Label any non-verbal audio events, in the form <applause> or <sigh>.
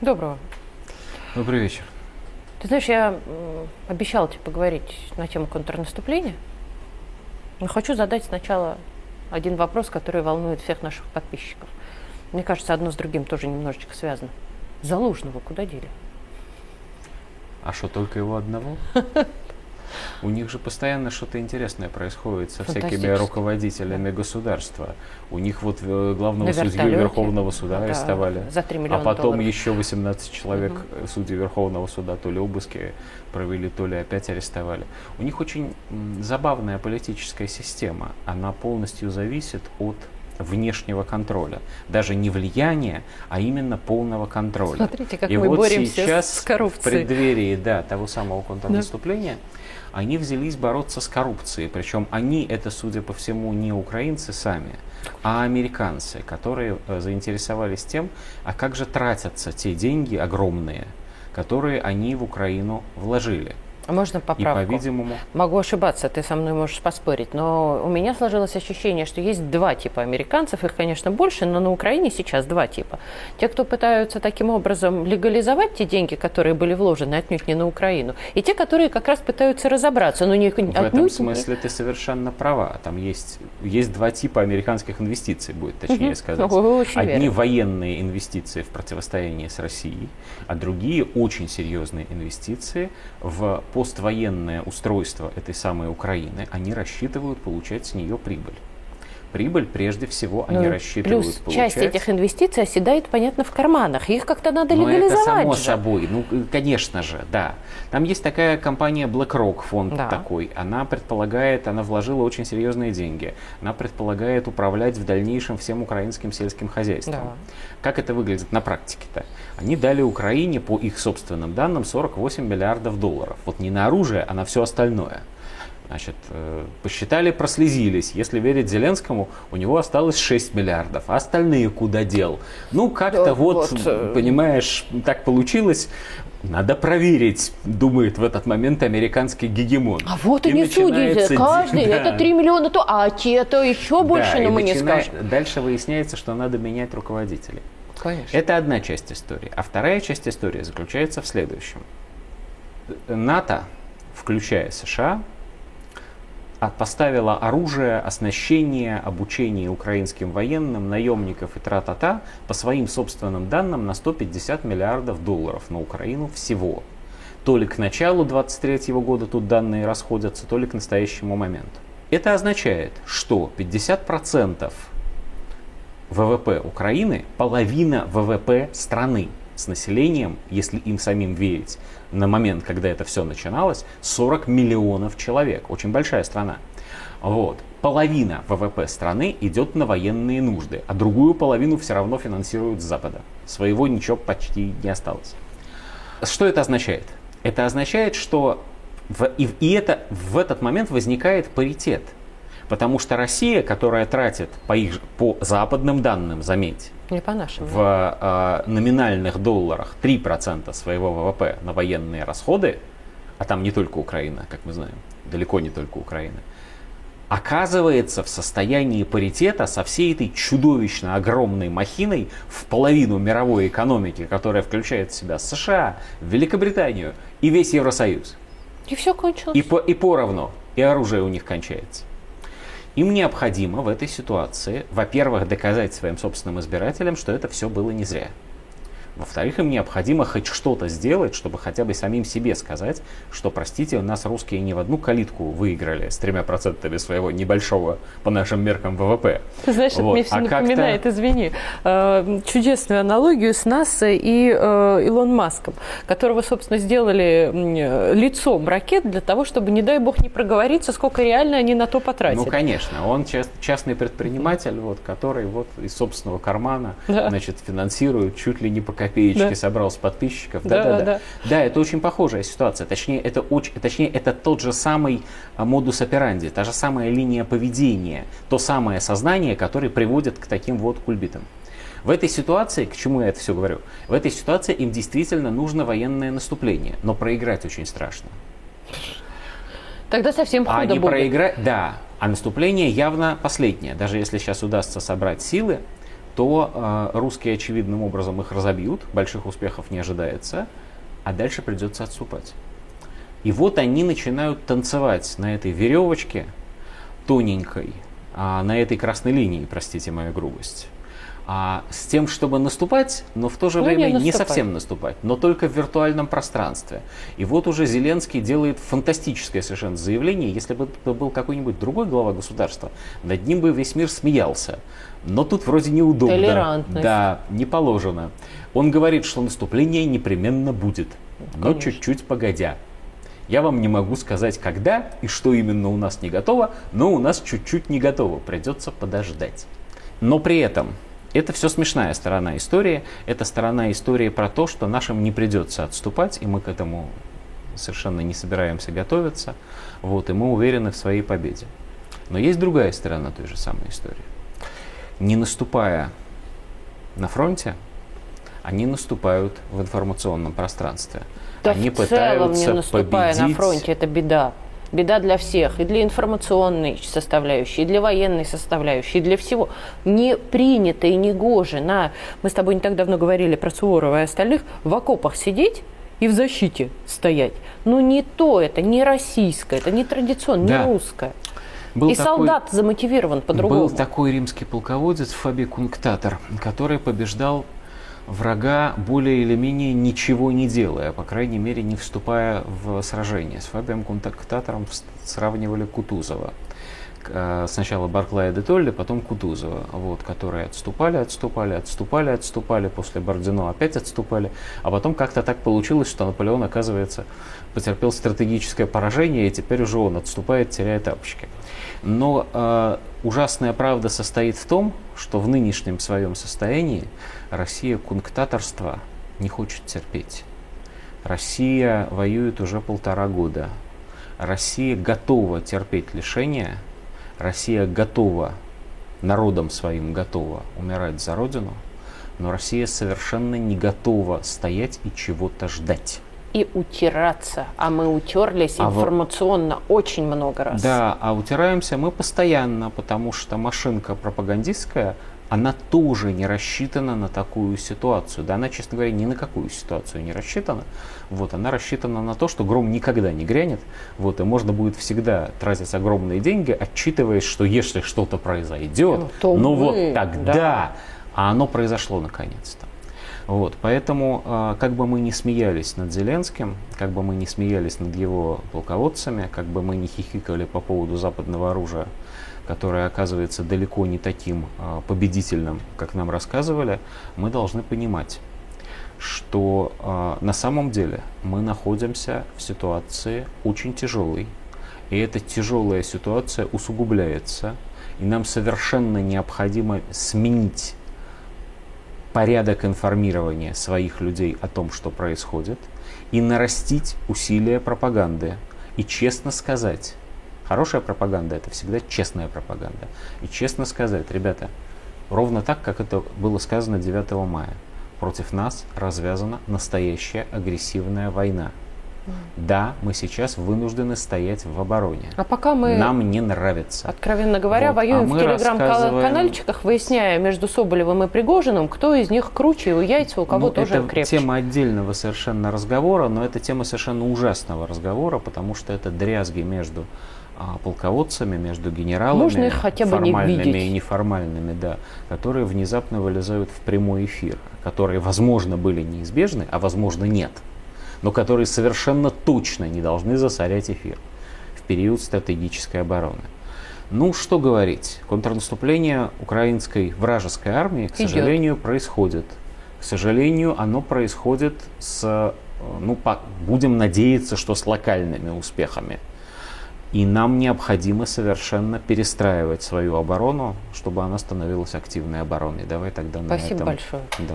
Доброго. Добрый вечер. Ты знаешь, я обещала тебе поговорить на тему контрнаступления, но хочу задать сначала один вопрос, который волнует всех наших подписчиков. Мне кажется, одно с другим тоже немножечко связано. Залужного куда дели? А что, только его одного? <laughs> У них же постоянно что-то интересное происходит со всякими руководителями да. государства. У них вот э, главного судью Верховного суда да, арестовали. За 3 миллиона А потом долларов. еще 18 человек угу. судей Верховного суда то ли обыски провели, то ли опять арестовали. У них очень забавная политическая система. Она полностью зависит от внешнего контроля. Даже не влияния, а именно полного контроля. Смотрите, как И мы вот боремся сейчас с коррупцией. в преддверии да, того самого контрнаступления да. они взялись бороться с коррупцией. Причем они, это, судя по всему, не украинцы сами, а американцы, которые э, заинтересовались тем, а как же тратятся те деньги огромные, которые они в Украину вложили. Можно поправку? И, по-видимому... Могу ошибаться, ты со мной можешь поспорить, но у меня сложилось ощущение, что есть два типа американцев, их, конечно, больше, но на Украине сейчас два типа. Те, кто пытаются таким образом легализовать те деньги, которые были вложены отнюдь не на Украину, и те, которые как раз пытаются разобраться, но не В этом смысле ты совершенно права. Там есть, есть два типа американских инвестиций, будет точнее угу. сказать. Очень Одни верно. военные инвестиции в противостояние с Россией, а другие очень серьезные инвестиции в поствоенное устройство этой самой Украины, они рассчитывают получать с нее прибыль. Прибыль, прежде всего, они Ну, рассчитывают Плюс получать. часть этих инвестиций оседает, понятно, в карманах. Их как-то надо это легализовать само же. собой. Ну, э, конечно же, да. Там есть такая компания BlackRock, фонд Да. такой. Она предполагает, она вложила очень серьезные деньги. Она предполагает управлять в дальнейшем всем украинским сельским хозяйством. Да. Как это выглядит на практике-то? Они дали Украине, по их собственным данным, 48 миллиардов долларов. Вот не на оружие, а на все остальное. Значит, э, посчитали, прослезились. Если верить Зеленскому, у него осталось 6 миллиардов. А остальные куда дел? Ну, как-то Да, вот, вот, э, понимаешь, так получилось. Надо проверить, думает в этот момент американский гегемон. А вот и, не судите. ди- Каждый, <laughs> да. это 3 миллиона, то, а те-то еще больше, Да, но мы не начинает- скажем. Дальше выясняется, что надо менять руководителей. Конечно. Это одна часть истории. А вторая часть истории заключается в следующем. НАТО, включая США, поставила оружие, оснащение, обучение украинским военным, наемников и тра-та-та по своим собственным данным на 150 миллиардов долларов на Украину всего. То ли к началу 23 года тут данные расходятся, то ли к настоящему моменту. Это означает, что 50% ВВП Украины половина ВВП страны с населением, если им самим верить, на момент, когда это все начиналось, 40 миллионов человек. Очень большая страна. Вот. Половина ВВП страны идет на военные нужды, а другую половину все равно финансируют с Запада. Своего ничего почти не осталось. Что это означает? Это означает, что в, и, и это, в этот момент возникает паритет. Потому что Россия, которая тратит по, их, по западным данным, заметь, Не по-нашему. в э, номинальных долларах 3% своего ВВП на военные расходы, а там не только Украина, как мы знаем, далеко не только Украина, оказывается в состоянии паритета со всей этой чудовищно огромной махиной в половину мировой экономики, которая включает в себя США, Великобританию и весь Евросоюз. И все кончилось. И, по, и поровну, и оружие у них кончается. Им необходимо в этой ситуации, во-первых, доказать своим собственным избирателям, что это все было не зря. Во-вторых, им необходимо хоть что-то сделать, чтобы хотя бы самим себе сказать, что, простите, у нас русские не в одну калитку выиграли с тремя процентами своего небольшого, по нашим меркам, ВВП. Ты знаешь, это Вот. мне все А напоминает, извини, э, чудесную аналогию с НАСА и э, Илон Маском, которого, собственно, сделали лицом ракет для того, чтобы, не дай бог, не проговориться, сколько реально они на то потратили. Ну, конечно, он част- частный предприниматель, вот, который вот из собственного кармана Да. значит, финансирует чуть ли не по копеечке, Да. собрал с подписчиков. Да, Да, да, да, да. Да, это очень похожая ситуация. Точнее, это, очень, точнее, это тот же самый а, модус операнди, та же самая линия поведения, то самое сознание, которое приводит к таким вот кульбитам. В этой ситуации, к чему я это все говорю, в этой ситуации им действительно нужно военное наступление, но проиграть очень страшно. Тогда совсем А худо не будет. проиграть, да. А наступление явно последнее. Даже если сейчас удастся собрать силы, то э, русские очевидным образом их разобьют, больших успехов не ожидается, а дальше придется отступать. И вот они начинают танцевать на этой веревочке тоненькой, а, на этой красной линии, простите мою грубость а, с тем, чтобы наступать, но в то же ну, время не, не совсем наступать, но только в виртуальном пространстве. И вот уже Зеленский делает фантастическое совершенно заявление, если бы это был какой-нибудь другой глава государства, над ним бы весь мир смеялся. Но тут вроде неудобно. Да, не положено. Он говорит, что наступление непременно будет, но Конечно. чуть-чуть погодя. Я вам не могу сказать, когда и что именно у нас не готово, но у нас чуть-чуть не готово, придется подождать. Но при этом это все смешная сторона истории. Это сторона истории про то, что нашим не придется отступать, и мы к этому совершенно не собираемся готовиться. Вот, и мы уверены в своей победе. Но есть другая сторона той же самой истории. Не наступая на фронте, они наступают в информационном пространстве. Да они в целом не наступая победить... на фронте, это беда беда для всех, и для информационной составляющей, и для военной составляющей, и для всего. Не принято и не гоже на, мы с тобой не так давно говорили про Суворова и остальных, в окопах сидеть и в защите стоять. Ну не то это, не российское, это не традиционное, да. не русское. Был и такой, солдат замотивирован по-другому. Был такой римский полководец Фаби Кунктатор, который побеждал врага более или менее ничего не делая, по крайней мере не вступая в сражение. С Фабием Контактатором сравнивали Кутузова. Э, сначала Барклая де Толли, потом Кутузова, вот, которые отступали, отступали, отступали, отступали, после Бордино опять отступали, а потом как-то так получилось, что Наполеон, оказывается, потерпел стратегическое поражение, и теперь уже он отступает, теряя тапочки. Но э, ужасная правда состоит в том, что в нынешнем своем состоянии Россия кунктаторство не хочет терпеть. Россия воюет уже полтора года. Россия готова терпеть лишения, Россия готова, народом своим готова умирать за Родину, но Россия совершенно не готова стоять и чего-то ждать и утираться. А мы утерлись а информационно в... очень много раз. Да, а утираемся мы постоянно, потому что машинка пропагандистская, она тоже не рассчитана на такую ситуацию. Да, она, честно говоря, ни на какую ситуацию не рассчитана. Вот, она рассчитана на то, что гром никогда не грянет. Вот, и можно будет всегда тратить огромные деньги, отчитываясь, что если что-то произойдет, ну, то ну мы, вот тогда, да. а оно произошло наконец-то. Вот, поэтому, а, как бы мы ни смеялись над Зеленским, как бы мы ни смеялись над его полководцами, как бы мы ни хихикали по поводу западного оружия, которое оказывается далеко не таким а, победительным, как нам рассказывали, мы должны понимать, что э, на самом деле мы находимся в ситуации очень тяжелой, и эта тяжелая ситуация усугубляется, и нам совершенно необходимо сменить порядок информирования своих людей о том, что происходит, и нарастить усилия пропаганды. И честно сказать, хорошая пропаганда это всегда честная пропаганда. И честно сказать, ребята, ровно так, как это было сказано 9 мая, против нас развязана настоящая агрессивная война. Да, мы сейчас вынуждены стоять в обороне. А пока мы... Нам не нравится. Откровенно говоря, вот. воюем а в телеграм-канальчиках, рассказываем... выясняя между Соболевым и Пригожиным, кто из них круче, у яйца, у кого ну, тоже это крепче. тема отдельного совершенно разговора, но это тема совершенно ужасного разговора, потому что это дрязги между а, полководцами, между генералами, Можно их хотя бы формальными не и неформальными, да, которые внезапно вылезают в прямой эфир, которые, возможно, были неизбежны, а возможно, нет но которые совершенно точно не должны засорять эфир в период стратегической обороны. Ну, что говорить, контрнаступление украинской вражеской армии, к Идет. сожалению, происходит. К сожалению, оно происходит с, ну, по, будем надеяться, что с локальными успехами. И нам необходимо совершенно перестраивать свою оборону, чтобы она становилась активной обороной. Давай тогда Спасибо на этом. большое. Да.